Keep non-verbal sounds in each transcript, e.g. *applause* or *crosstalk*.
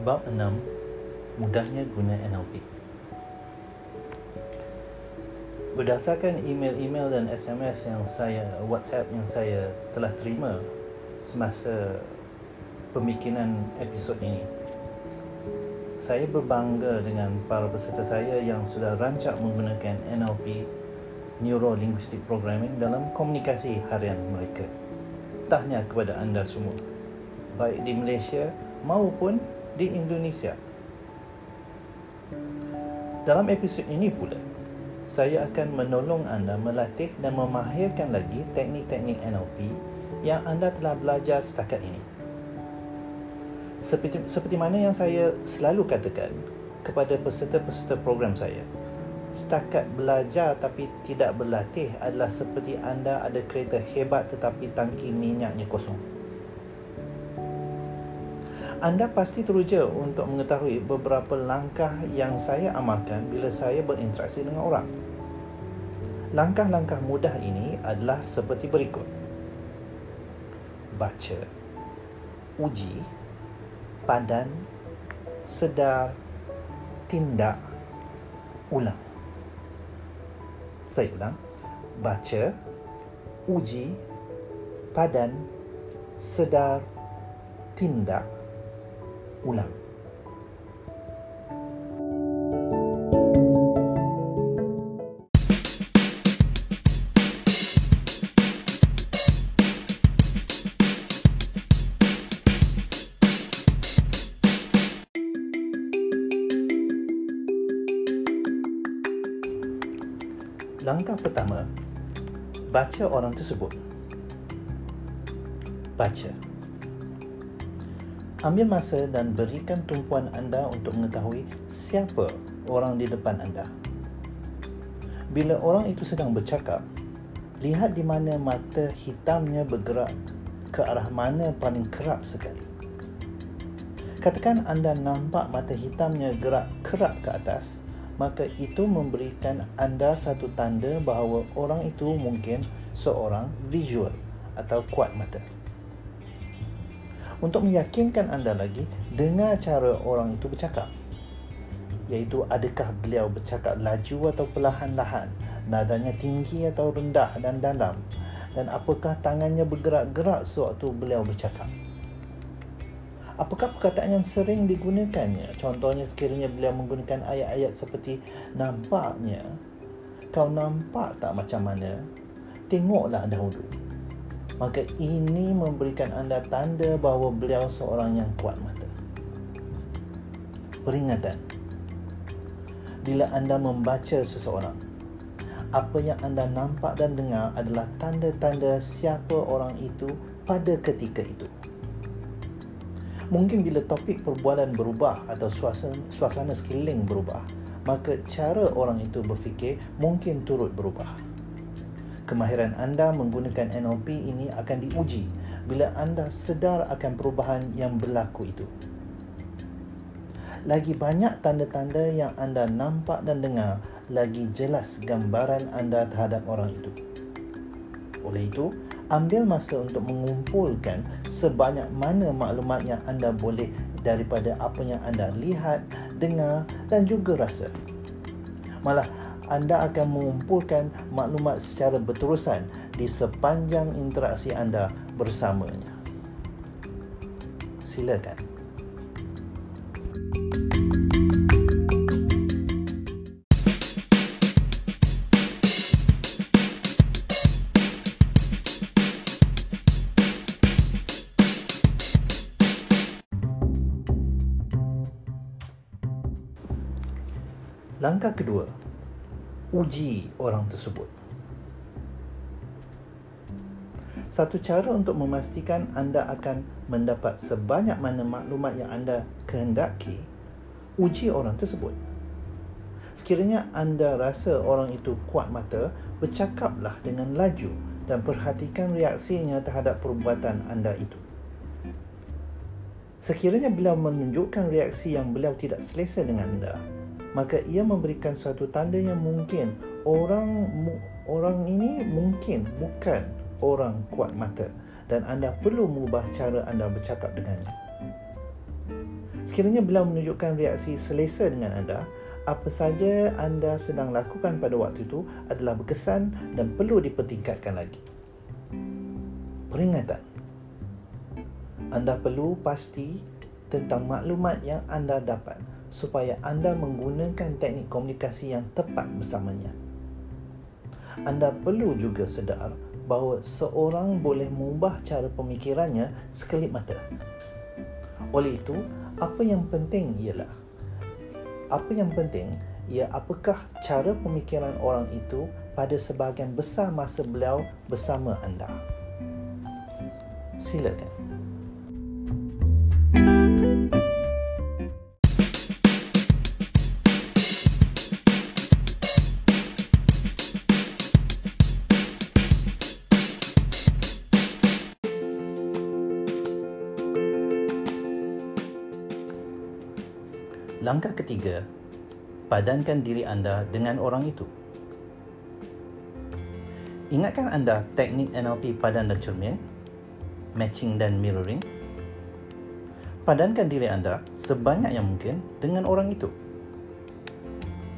Bab 6 Mudahnya guna NLP Berdasarkan email-email dan SMS yang saya WhatsApp yang saya telah terima semasa pemikiran episod ini saya berbangga dengan para peserta saya yang sudah rancak menggunakan NLP Neuro Linguistic Programming dalam komunikasi harian mereka. Tahniah kepada anda semua, baik di Malaysia maupun di Indonesia. Dalam episod ini pula, saya akan menolong anda melatih dan memahirkan lagi teknik-teknik NLP yang anda telah belajar setakat ini. Seperti, seperti mana yang saya selalu katakan kepada peserta-peserta program saya, setakat belajar tapi tidak berlatih adalah seperti anda ada kereta hebat tetapi tangki minyaknya kosong. Anda pasti teruja untuk mengetahui beberapa langkah yang saya amalkan bila saya berinteraksi dengan orang. Langkah-langkah mudah ini adalah seperti berikut. Baca, uji, padan, sedar, tindak, ulang. Saya ulang. Baca, uji, padan, sedar, tindak, ulang. Langkah pertama, baca orang tersebut. Baca. Ambil masa dan berikan tumpuan anda untuk mengetahui siapa orang di depan anda. Bila orang itu sedang bercakap, lihat di mana mata hitamnya bergerak ke arah mana paling kerap sekali. Katakan anda nampak mata hitamnya gerak kerap ke atas, maka itu memberikan anda satu tanda bahawa orang itu mungkin seorang visual atau kuat mata. Untuk meyakinkan anda lagi, dengar cara orang itu bercakap. Iaitu adakah beliau bercakap laju atau perlahan-lahan, nadanya tinggi atau rendah dan dalam, dan apakah tangannya bergerak-gerak sewaktu beliau bercakap. Apakah perkataan yang sering digunakannya? Contohnya sekiranya beliau menggunakan ayat-ayat seperti nampaknya, kau nampak tak macam mana? Tengoklah dahulu maka ini memberikan anda tanda bahawa beliau seorang yang kuat mata. Peringatan. Bila anda membaca seseorang, apa yang anda nampak dan dengar adalah tanda-tanda siapa orang itu pada ketika itu. Mungkin bila topik perbualan berubah atau suasana, suasana sekeliling berubah, maka cara orang itu berfikir mungkin turut berubah kemahiran anda menggunakan NLP ini akan diuji bila anda sedar akan perubahan yang berlaku itu. Lagi banyak tanda-tanda yang anda nampak dan dengar, lagi jelas gambaran anda terhadap orang itu. Oleh itu, ambil masa untuk mengumpulkan sebanyak mana maklumat yang anda boleh daripada apa yang anda lihat, dengar dan juga rasa. Malah, anda akan mengumpulkan maklumat secara berterusan di sepanjang interaksi anda bersamanya. Silakan. Langkah kedua, uji orang tersebut. Satu cara untuk memastikan anda akan mendapat sebanyak mana maklumat yang anda kehendaki, uji orang tersebut. Sekiranya anda rasa orang itu kuat mata, bercakaplah dengan laju dan perhatikan reaksinya terhadap perbuatan anda itu. Sekiranya beliau menunjukkan reaksi yang beliau tidak selesa dengan anda, maka ia memberikan suatu tanda yang mungkin orang orang ini mungkin bukan orang kuat mata dan anda perlu mengubah cara anda bercakap dengannya. Sekiranya beliau menunjukkan reaksi selesa dengan anda, apa saja anda sedang lakukan pada waktu itu adalah berkesan dan perlu dipertingkatkan lagi. Peringatan. Anda perlu pasti tentang maklumat yang anda dapat supaya anda menggunakan teknik komunikasi yang tepat bersamanya. Anda perlu juga sedar bahawa seorang boleh mengubah cara pemikirannya sekelip mata. Oleh itu, apa yang penting ialah apa yang penting ia apakah cara pemikiran orang itu pada sebahagian besar masa beliau bersama anda. Silakan. Langkah ketiga, padankan diri anda dengan orang itu. Ingatkan anda teknik NLP padan dan cermin, matching dan mirroring? Padankan diri anda sebanyak yang mungkin dengan orang itu.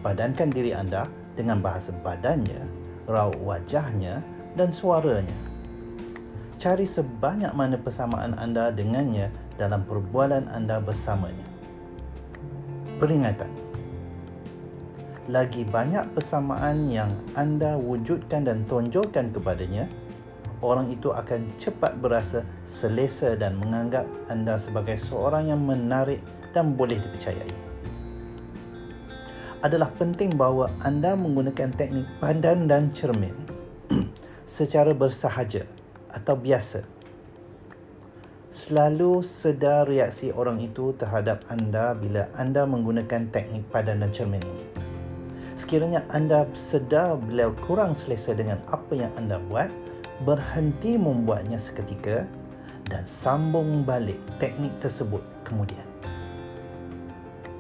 Padankan diri anda dengan bahasa badannya, raut wajahnya dan suaranya. Cari sebanyak mana persamaan anda dengannya dalam perbualan anda bersamanya peringatan. Lagi banyak persamaan yang anda wujudkan dan tonjolkan kepadanya, orang itu akan cepat berasa selesa dan menganggap anda sebagai seorang yang menarik dan boleh dipercayai. Adalah penting bahawa anda menggunakan teknik pandan dan cermin *clears throat* secara bersahaja atau biasa selalu sedar reaksi orang itu terhadap anda bila anda menggunakan teknik padan dan cermin ini. Sekiranya anda sedar beliau kurang selesa dengan apa yang anda buat, berhenti membuatnya seketika dan sambung balik teknik tersebut kemudian.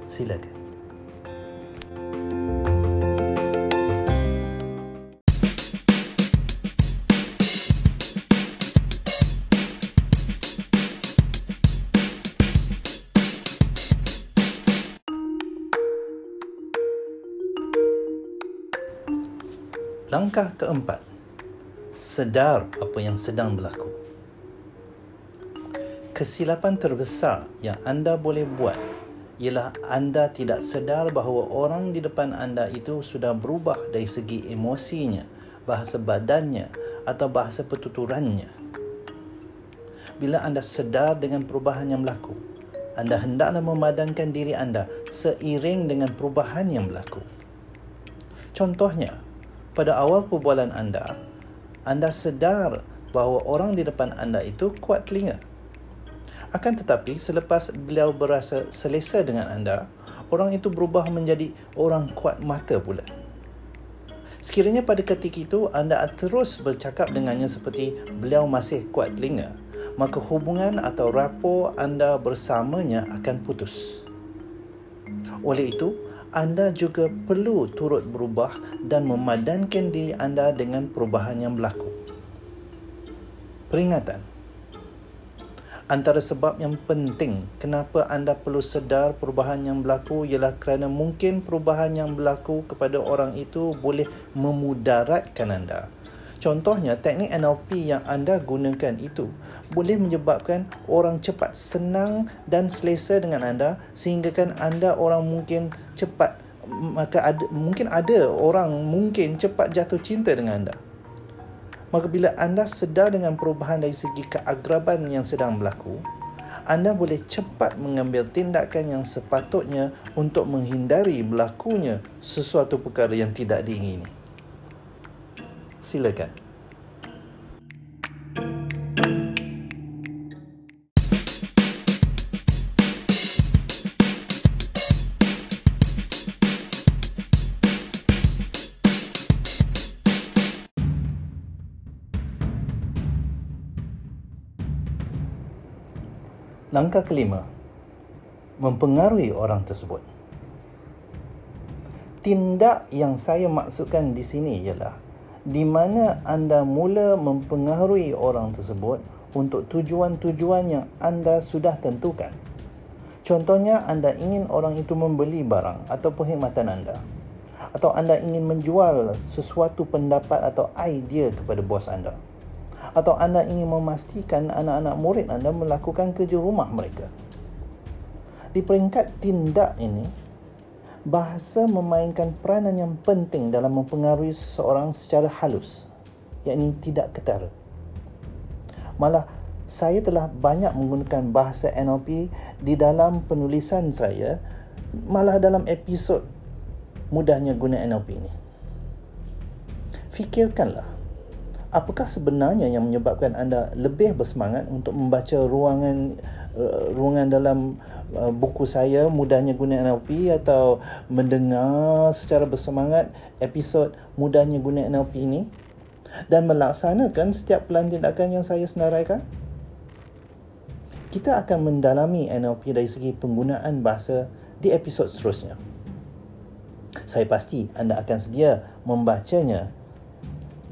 Silakan. Langkah keempat, sedar apa yang sedang berlaku. Kesilapan terbesar yang anda boleh buat ialah anda tidak sedar bahawa orang di depan anda itu sudah berubah dari segi emosinya, bahasa badannya atau bahasa pertuturannya. Bila anda sedar dengan perubahan yang berlaku, anda hendaklah memadankan diri anda seiring dengan perubahan yang berlaku. Contohnya, pada awal perbualan anda, anda sedar bahawa orang di depan anda itu kuat telinga. Akan tetapi, selepas beliau berasa selesa dengan anda, orang itu berubah menjadi orang kuat mata pula. Sekiranya pada ketika itu anda terus bercakap dengannya seperti beliau masih kuat telinga, maka hubungan atau rapor anda bersamanya akan putus. Oleh itu, anda juga perlu turut berubah dan memadankan diri anda dengan perubahan yang berlaku. Peringatan. Antara sebab yang penting kenapa anda perlu sedar perubahan yang berlaku ialah kerana mungkin perubahan yang berlaku kepada orang itu boleh memudaratkan anda. Contohnya, teknik NLP yang anda gunakan itu boleh menyebabkan orang cepat senang dan selesa dengan anda sehinggakan anda orang mungkin cepat maka ada, mungkin ada orang mungkin cepat jatuh cinta dengan anda. Maka bila anda sedar dengan perubahan dari segi keagraban yang sedang berlaku, anda boleh cepat mengambil tindakan yang sepatutnya untuk menghindari berlakunya sesuatu perkara yang tidak diingini silakan. Langkah kelima, mempengaruhi orang tersebut. Tindak yang saya maksudkan di sini ialah di mana anda mula mempengaruhi orang tersebut untuk tujuan-tujuan yang anda sudah tentukan. Contohnya, anda ingin orang itu membeli barang atau perkhidmatan anda. Atau anda ingin menjual sesuatu pendapat atau idea kepada bos anda. Atau anda ingin memastikan anak-anak murid anda melakukan kerja rumah mereka. Di peringkat tindak ini, bahasa memainkan peranan yang penting dalam mempengaruhi seseorang secara halus, yakni tidak ketara. Malah saya telah banyak menggunakan bahasa NLP di dalam penulisan saya malah dalam episod mudahnya guna NLP ini. Fikirkanlah, apakah sebenarnya yang menyebabkan anda lebih bersemangat untuk membaca ruangan uh, ruangan dalam uh, buku saya mudahnya guna NLP atau mendengar secara bersemangat episod mudahnya guna NLP ini dan melaksanakan setiap pelan tindakan yang saya senaraikan? kita akan mendalami NLP dari segi penggunaan bahasa di episod seterusnya. Saya pasti anda akan sedia membacanya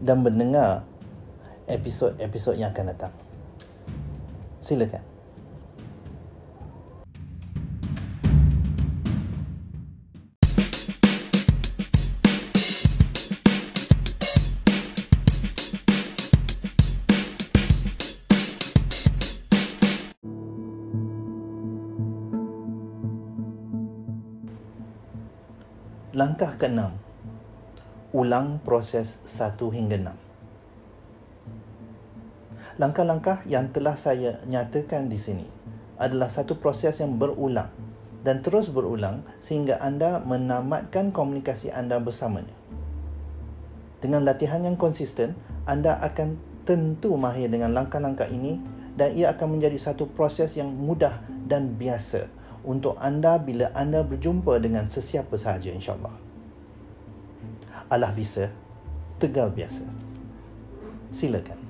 dan mendengar episod-episod yang akan datang. Silakan. Langkah ke-6. Ulang proses 1 hingga 6. Langkah-langkah yang telah saya nyatakan di sini adalah satu proses yang berulang dan terus berulang sehingga anda menamatkan komunikasi anda bersamanya. Dengan latihan yang konsisten, anda akan tentu mahir dengan langkah-langkah ini dan ia akan menjadi satu proses yang mudah dan biasa untuk anda bila anda berjumpa dengan sesiapa sahaja insyaAllah. Allah bisa, tegal biasa. Silakan.